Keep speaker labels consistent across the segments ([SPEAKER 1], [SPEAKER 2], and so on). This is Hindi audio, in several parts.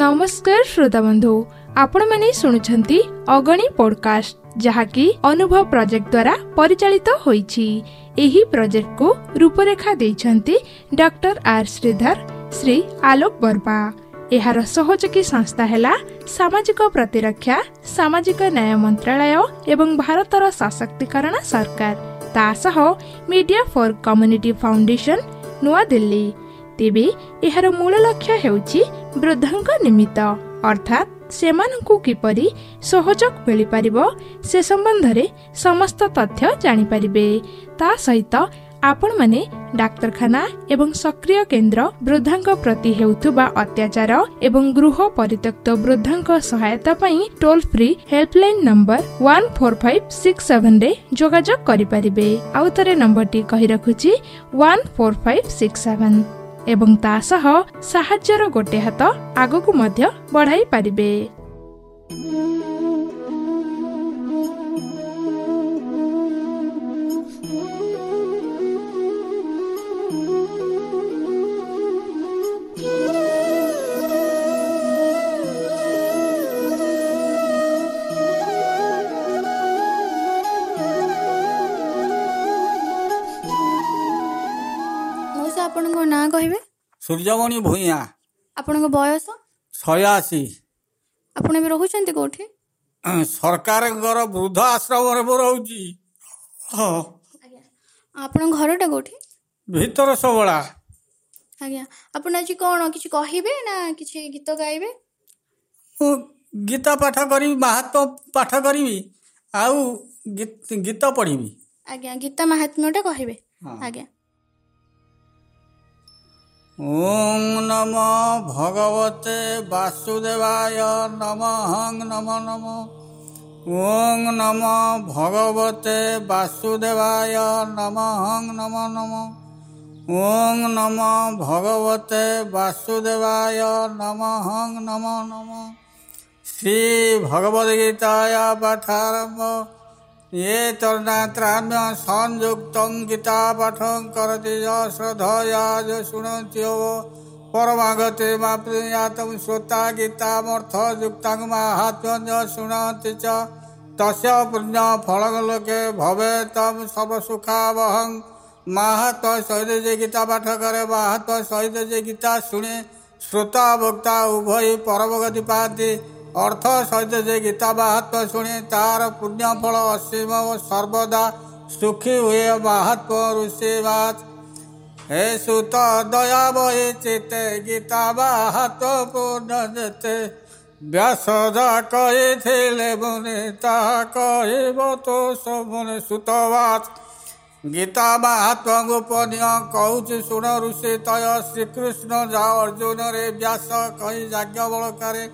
[SPEAKER 1] ନମସ୍କାର ଶ୍ରୋତା ବନ୍ଧୁ ଆପଣମାନେ ଶୁଣୁଛନ୍ତି ଅଗଣୀ ପଡକାଷ୍ଟ ଯାହାକି ଅନୁଭବ ପ୍ରୋଜେକ୍ଟ ଦ୍ୱାରା ପରିଚାଳିତ ହୋଇଛି ଏହି ପ୍ରୋଜେକ୍ଟକୁ ରୂପରେଖା ଦେଇଛନ୍ତି ଡକ୍ଟର ଆର୍ ଶ୍ରୀଧର ଶ୍ରୀ ଆଲୋକ ବର୍ମା ଏହାର ସହଯୋଗୀ ସଂସ୍ଥା ହେଲା ସାମାଜିକ ପ୍ରତିରକ୍ଷା ସାମାଜିକ ନ୍ୟାୟ ମନ୍ତ୍ରାଳୟ ଏବଂ ଭାରତର ସଶକ୍ତିକରଣ ସରକାର ତା ସହ media for community foundation New Delhi ତେବେ ଏହାର ମୂଳ ଲକ୍ଷ୍ୟ ହେଉଛି ବୃଦ୍ଧଙ୍କ ନିମିତ୍ତ ଅର୍ଥାତ୍ ସେମାନଙ୍କୁ କିପରି ସହଯୋଗ ମିଳିପାରିବ ସେ ସମ୍ବନ୍ଧରେ ସମସ୍ତ ତଥ୍ୟ ଜାଣିପାରିବେ ତା ସହିତ ଆପଣମାନେ ଡାକ୍ତରଖାନା ଏବଂ ସକ୍ରିୟ କେନ୍ଦ୍ର ବୃଦ୍ଧାଙ୍କ ପ୍ରତି ହେଉଥିବା ଅତ୍ୟାଚାର ଏବଂ ଗୃହ ପରିତ୍ୟକ୍ତ ବୃଦ୍ଧାଙ୍କ ସହାୟତା ପାଇଁ toll free helpline number one four five six ସେଭେନ୍ରେ ଯୋଗାଯୋଗ କରିପାରିବେ ଆଉ ଥରେ ନମ୍ବରଟି କହି ରଖୁଛି one four five six seven ଏବଂ ତା ସହ ସାହାଯ୍ୟର ଗୋଟେ ହାତ ଆଗକୁ ମଧ୍ୟ ବଢାଇ ପାରିବେ
[SPEAKER 2] ସୂର୍ଯ୍ୟମଣି ଭୂଇଁ
[SPEAKER 3] ଆପଣଙ୍କ ବୟସ
[SPEAKER 2] ଶହେ ଅଶୀ
[SPEAKER 3] ଆପଣ ଏବେ ରହୁଛନ୍ତି କୋଉଠି
[SPEAKER 2] ସରକାରଙ୍କର ବୃଦ୍ଧ ଆଶ୍ରମରେ ମୁଁ ରହୁଛି
[SPEAKER 3] ଆପଣଙ୍କ ଘରଟା କୋଉଠି
[SPEAKER 2] ଭିତର ସବଳା
[SPEAKER 3] ଆଜ୍ଞା ଆପଣ ଆଜି କ'ଣ କିଛି କହିବେ ନା କିଛି ଗୀତ ଗାଇବେ
[SPEAKER 2] ମୁଁ ଗୀତା ପାଠ କରିବି ମାହାତ୍ମ ପାଠ କରିବି ଆଉ ଗୀତ ପଢ଼ିବି
[SPEAKER 3] ଆଜ୍ଞା ଗୀତା ମାହାତ୍ମ୍ୟଟା କହିବେ ଆଜ୍ଞା
[SPEAKER 2] ॐ नमो भगवते वासुदेवाय नम नमो नमो ॐ नमो भगवते वासुदेवाय नम नमो नमो ॐ नमो भगवते वासुदेवाय नम नमो नमो श्रीभगवद्गीताया पाठारम्भ ये तर्णात्राम्य संयुक्तं गीतापठं करति य श्रद्धया य शृणन्त्यो परमागते माप्नुयातं श्रोता गीतामर्थयुक्तां माहात्म्यं य शृणन्ति च भवे तम सब सर्वसुखावहं महात्म सहित जे गीता पाठ करे महात्म सहित जे गीता शुणे श्रोता भक्ता उभय परमगति पाती अर्थ सहित जे गीता महात्म शुणे तार पुण्य फल असीम सर्वदा सुखी हुए महात्म ऋषि हे सुत दया बहि चित गीता बाहत्व पूर्ण जेते व्यास कही कह तो सब सुतवाच गीता महात्म गोपनीय कौच शुण ऋषि तय श्रीकृष्ण जा अर्जुन रे व्यास कही जाज्ञ बलकारी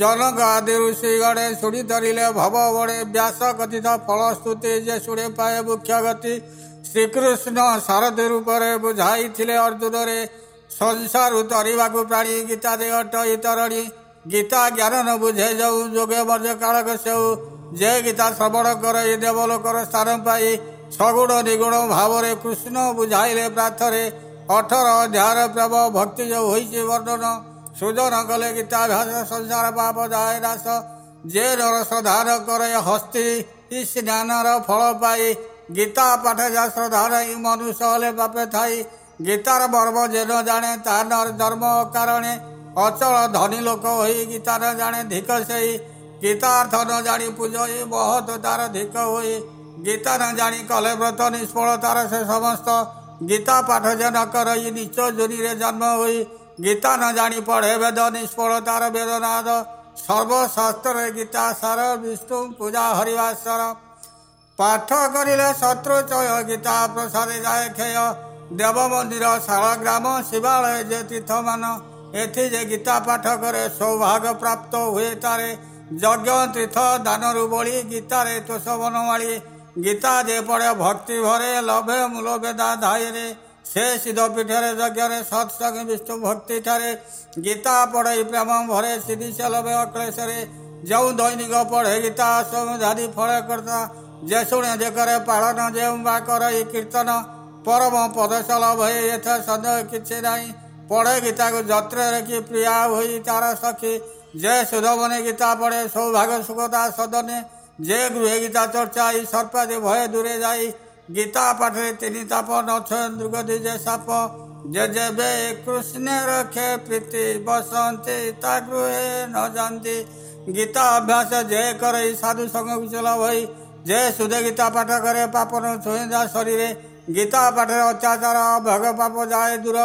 [SPEAKER 2] ଜନକ ଆଦିରୁ ଶ୍ରୀଗଣେ ଶୁଣି ଧରିଲେ ଭବ ବଡ଼େ ବ୍ୟାସ କଥିତ ଫଳସ୍ତୁତି ଯେ ଶୁଣେ ପାଏ ମୁଖ୍ୟ ଗତି ଶ୍ରୀକୃଷ୍ଣ ଶାରଦୀ ରୂପରେ ବୁଝାଇଥିଲେ ଅର୍ଜୁନରେ ସଂସାରୁ ତରିବାକୁ ପ୍ରାଣୀ ଗୀତା ଦେଘଟ ଇତରଣୀ ଗୀତା ଜ୍ଞାନ ନ ବୁଝେ ଯେଉଁ ଯୋଗେ କାଳକ ସେଉ ଯେ ଗୀତା ଶ୍ରବଣ କର ଏ ଦେବଲୋକର ସ୍ଥାନ ପାଇ ସଗୁଣ ନିଗୁଣ ଭାବରେ କୃଷ୍ଣ ବୁଝାଇଲେ ପ୍ରାର୍ଥରେ ଅଠର ଅଧ୍ୟାୟ ପ୍ରେମ ଭକ୍ତି ଯେଉଁ ହୋଇଛି ବର୍ଣ୍ଣନ সুজন গলে গীতা ধন সংসার পাপ যায় দাস যে রস ধার করে হস্তি স্নানর ফল পাই গীতা পাঠে যা শ্রদ্ধার ই মনুষ্য হলে বাপে থাই গীতার মর্ম যেন জানে তার ধর্ম কারণে অচল ধনী লোক হই গীতার জানে ধিক সেই গীতার্থ ন জানি পূজই মহৎ তার ধিক হই গীতা ন জানি কলে ব্রত নিষ্ফল তার সে সমস্ত গীতা পাঠ যে ন করি নিচ জুড়িরে জন্ম হই गीता न जानी पढ़े वेद निष्पढ़ तार वेदनाद सर्वशास्त्र गीता सार विष्णु पूजा हरिवासर पाठ करे शत्रु चय गीता प्रसादे जाए क्षय देव मंदिर सार ग्राम शिवालय जे तीर्थमान एथि जे गीता पाठ करे सौभाग्य प्राप्त हुए तारे यज्ञ तीर्थ दानरु बलि गीतारे तो शोभनमाली गीता जे पढ़े भक्ति भरे लभे मूल बेदा धायरे शेष दपिठे यज्ञ सत विष्णु भक्ति ठारे गीता पढ़े प्रेम भरे सीधी चलबे अक्लेश जऊ दैनिक पढ़े गीता धारी फले करता जे शुणे जे पालन जे उम्बा करे कीर्तन परम पद सलभ यथ संदेह किसी ना पढ़े गीता को जत्रे रखी प्रिया हुई तार सखी जे सुधमने गीता पढ़े सौभाग्य सुखता सदने जे गृह गीता चर्चा सर्पादि भय दूरे जाई गीता पठे तीन ताप नथ दुर्गति जय साप जय जय बे कृष्ण रखे प्रीति बसंती ता गृहे न जानती गीता अभ्यास जय कर साधु संग कुशला भई जय सुधे गीता पाठ करे पाप न छुए शरीर गीता पाठ अत्याचार भग पाप जाए दूर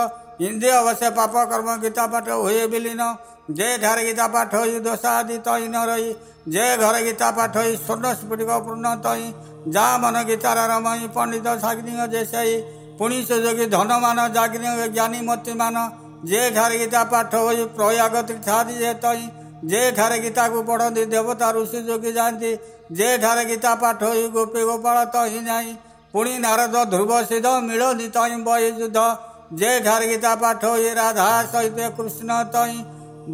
[SPEAKER 2] इंद्रिय अवश्य पाप कर्म गीता पाठ हुए बिलीन जय ढार गीता पाठ हुई दोषादि तई न रही जय घर गीता पाठ हो स्वर्ण स्फुटिक पूर्ण तई जहाँ मन गीतार रमई पंडित साग्नि जैसे ही पुणी सुजोगी धन मान जाग्नि ज्ञानी मती मान जे ठार गीता पाठ हो प्रयाग तीर्थादि जे तई गीता को पढ़ती देवता ऋषि जोगी जाती जे ठार गीता पाठ हो गोपी गोपाल तही जाई पुणी नारद ध्रुव सिद्ध मिलनी तई बही युद्ध जे ठार गीता पाठ हो राधा सहित कृष्ण तई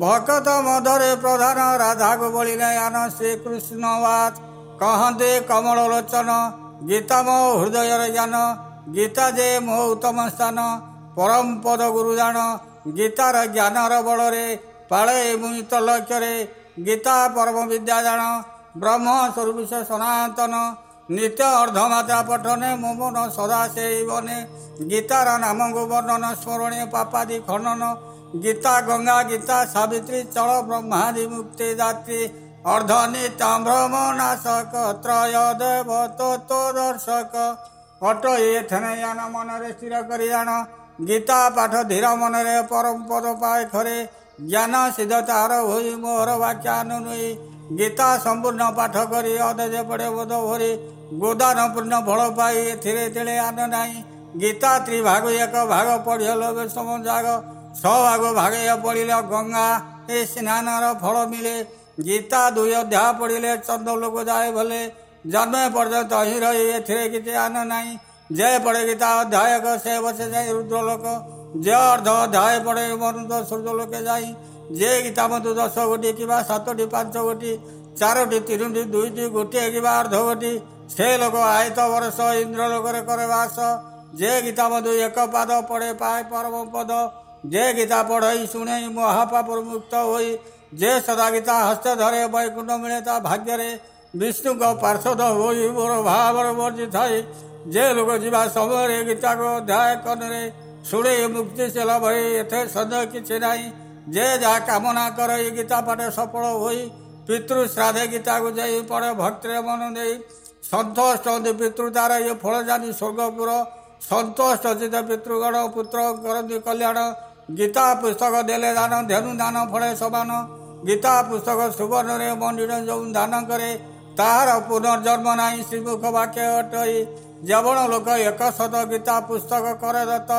[SPEAKER 2] भकत मधरे प्रधान राधा को बोली आन श्रीकृष्णवाद କହନ୍ତି କମଳ ଲୋଚନ ଗୀତା ମୋ ହୃଦୟର ଜ୍ଞାନ ଗୀତା ଯେ ମୋ ଉତ୍ତମ ସ୍ଥାନ ଗୁରୁ ଜାଣ ଗୀତାର ଜ୍ଞାନର ବଳରେ ପାଳେ ମୁଁ ତଲକ୍ଷ୍ୟରେ ଗୀତା ପରମ ବିଦ୍ୟା ଜାଣ ବ୍ରହ୍ମ ସର୍ବିଷ ସନାତନ ନିତ୍ୟ ଅର୍ଦ୍ଧମାତ୍ରା ପଠନେ ମୋ ମନ ସଦା ସେଇ ବନେ ଗୀତାର ନାମଙ୍କୁ ବର୍ଣ୍ଣନ ସ୍ମରଣୀୟ ପାପାଦି ଖନନ ଗୀତା ଗଙ୍ଗା ଗୀତା ସାବିତ୍ରୀ ଚଳ ବ୍ରହ୍ମାଦି ମୁକ୍ତି ଦାତ୍ରୀ ଅର୍ଦ୍ଧନିତାମ୍ରମଣାଶକ ତ୍ରୟ ଦେବ ତତ୍ଵଦର୍ଶକ ଅଟ ଏଥେନ ଜାନ ମନରେ ସ୍ଥିର କରି ଜାଣ ଗୀତା ପାଠ ଧୀର ମନରେ ପରମ ପଦ ପାଖରେ ଜ୍ଞାନ ସିଦ୍ଧତାର ହୋଇ ମୋହର ବାକ୍ୟାନୁ ନୁଇ ଗୀତା ସମ୍ପୂର୍ଣ୍ଣ ପାଠ କରି ଅଧେ ପଡ଼େ ବୋଧ ଭରି ଗୋଦାନ ପୂର୍ଣ୍ଣ ଫଳ ପାଇ ଏଥିରେ ତେଳେ ଆନ ନାହିଁ ଗୀତା ତ୍ରିଭାଗ ଏକ ଭାଗ ପଢ଼ି ହେଲେ ବିଷମ ଜାଗ ସଭାଗ ଭାଗ ପଡ଼ିଲ ଗଙ୍ଗା ଏ ସ୍ନାନର ଫଳ ମିଳେ गीता दुई अध्याय पढ़िले चंद लोग जाए भले जन्म पर्यंत ही रही एथिरे किसी आन नहीं जय पढ़े गीता अध्याय से बसे जाए रुद्र लोक जे अर्ध अध्याय पढ़े मनु तो लोक जाए जे गीता मधु दस गोटी किंवा सातटी पांच गोटी चारोटी तीनोटी दुईटी गोटे कि अर्ध गोटी से लोक आयत वर्ष इंद्र लोक वास जे गीता मधु एक पाद पढ़े पाए परम पद जे गीता पढ़ई शुणे महापापुर मुक्त होई ଯେ ସଦା ସଦାବିତା ହସ୍ତ ଧରେ ବୈକୁଣ୍ଠ ମିଳେ ତା ଭାଗ୍ୟରେ ବିଷ୍ଣୁଙ୍କ ପାର୍ଶ୍ୱଦ ହୋଇ ମୋର ଭାବରେ ବର୍ଜି ଥାଏ ଯେ ଲୋକ ଯିବା ସମୟରେ ଗୀତାକୁ ଅଧ୍ୟାୟ କନରେ ଶୁଣେଇ ମୁକ୍ତି ସେଲା ଭଳି ଏଥିରେ ସନ୍ଦେହ କିଛି ନାହିଁ ଯେ ଯାହା କାମନା କରେ ଏ ଗୀତା ପାଠ ସଫଳ ହୋଇ ପିତୃ ଶ୍ରାଦ୍ଧେ ଗୀତାକୁ ଯାଇ ପଡ଼େ ଭକ୍ତିରେ ମନ ନେଇ ସନ୍ତୋଷ ପିତୃ ତାର ଏ ଫଳ ଜାଣି ସ୍ୱର୍ଗପୁର ସନ୍ତୋଷ ତ ପିତୃଗଣ ପୁତ୍ର କରନ୍ତି କଲ୍ୟାଣ ગીતા પુસ્તક દેલે દાન ધેનું દાન ફળે શોભાન ગીતા પુસ્તક સુવર્ણ રે મંદિર જવું દાન કરે તાર પુનર્જન્મ નહીં શ્રીમુખ વાક્ય અટઈ જવણ લોક એક સત ગીતા પુસ્તક કરે રત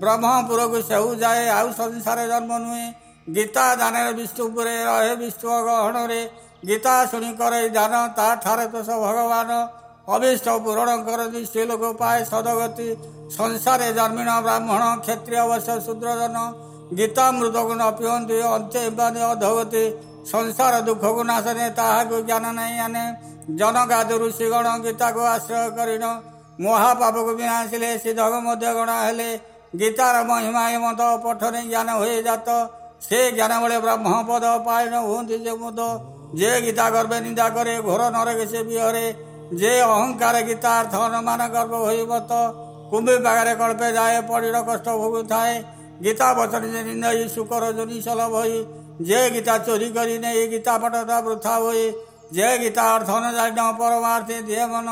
[SPEAKER 2] બ્રહ્મપુરକୁ ସେହୁ ଯାଏ ଆଉ ସଂସାର ଜନ୍ମ ନୁହେଁ ଗୀତା ଦାନରେ ବିଷ୍ଣୁପୁରେ ରହେ ବିଷ୍ଣୁ ଗହଣରେ ଗୀତା ଶୁଣି କରେ ଦାନ ତା ଠାରେ ତୋଷ ଭଗବାନ ଅଭୀଷ୍ଟ ପୂରଣ କରନ୍ତି ସ୍ତ୍ରୀ ଲୋକ ପାଏ ସଦଗତି ସଂସାରେ ଜନ୍ମିଣ ବ୍ରାହ୍ମଣ କ୍ଷେତ୍ରୀୟ ଅବଶ୍ୟ ଶୂଦ୍ରଜନ ଗୀତା ମୃତକୁ ନ ପିଅନ୍ତି ଅନ୍ତେ ଅଧଗତି ସଂସାର ଦୁଃଖକୁ ନାଶନେ ତାହାକୁ ଜ୍ଞାନ ନାହିଁ ଆନେ ଜନଗାଦୁରୁ ଋଷିଗଣ ଗୀତାକୁ ଆଶ୍ରୟ କରିଣ ମହାପାପକୁ ବି ଆସିଲେ ସିଦ୍ଧକ ମଧ୍ୟ ଗଣା ହେଲେ ଗୀତାର ମହିମା ହେମନ୍ତ ପଠନେ ଜ୍ଞାନ ହୁଏ ଜାତ ସେ ଜ୍ଞାନ ବଳେ ବ୍ରହ୍ମପଦ ପାଳନ ହୁଅନ୍ତି ଯେ ମୁଁ ତ ଯେ ଗୀତା ଗର୍ବେ ନିନ୍ଦା କରେ ଘର ନରେ ସେ ବିହରେ जे अहंकार गीता हनुमान गर्व होब कुंभ कुंभी कल्पे जाए पड़ी कष्ट भोग थाए गीता बचन जी सुकर जोनी सलभ हो जे गीता चोरी कर गीता पटता वृथा हो जे गीता अर्थ न परमार्थी जे मन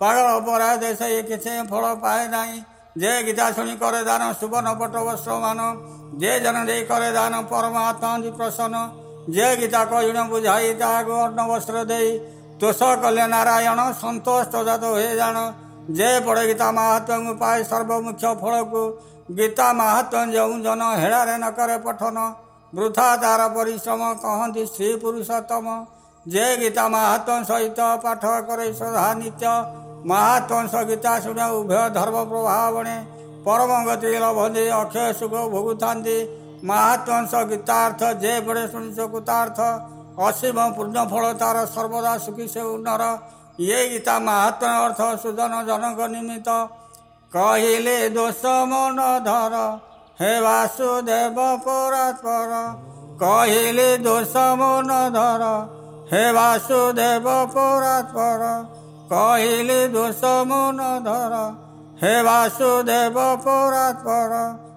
[SPEAKER 2] पागल अपराध देश ये किसी फल पाए ना जे गीता शुणी कर दान सुवर्ण पट वस्त्र मान जे जन दे कै दान परमात्मा प्रसन्न जे गीता कहीं बुझाई ताक अन्न वस्त्र दे ତୋଷ କଲେ ନାରାୟଣ ସନ୍ତୋଷ ତଦାତ ହୁଏ ଜାଣ ଯେ ପଡ଼େ ଗୀତା ମାହାତ୍ମ୍ୟଙ୍କୁ ପାଏ ସର୍ବମୁଖ୍ୟ ଫଳକୁ ଗୀତା ମାହାତ୍ମ୍ୟ ଯେଉଁ ଜନ ହେଳାରେ ନ କରେ ପଠନ ବୃଥା ତାର ପରିଶ୍ରମ କହନ୍ତି ଶ୍ରୀ ପୁରୁଷୋତ୍ତମ ଯେ ଗୀତା ମାହାତ୍ମ୍ୟ ସହିତ ପାଠ କରେ ଶ୍ରଦ୍ଧା ନିତ୍ୟ ମାହାତ୍ମ୍ୟ ଗୀତା ଶୁଣେ ଉଭୟ ଧର୍ମ ପ୍ରଭାବ ବଣେ ପରମ ଗତି ଲଭନ୍ତି ଅକ୍ଷୟ ସୁଖ ଭୋଗୁଥାନ୍ତି ମାହାତ୍ମ୍ୟ ଗୀତାର୍ଥ ଯେ ପଡ଼େ ଶୁଣିଛ କୃତାର୍ଥ ଅସୀମ ପୂର୍ଣ୍ଣ ଫଳ ତାର ସର୍ବଦା ସୁଖୀ ସେ ଉନ୍ନର ଇଏ ଗୀତା ମାହାତ୍ମା ଅର୍ଥ ସୁଦନ ଜନକ ନିମିତ୍ତ କହିଲେ ଦୋଷ ମନ ଧର ହେ ବାସୁଦେବ ପରାତ୍ପର କହିଲେ ଦୋଷ ମନ ଧର ହେ ବାସୁଦେବ ପରାତ୍ପର କହିଲେ ଦୋଷ ମନ ଧର ହେ ବାସୁଦେବ ପରାତ୍ପର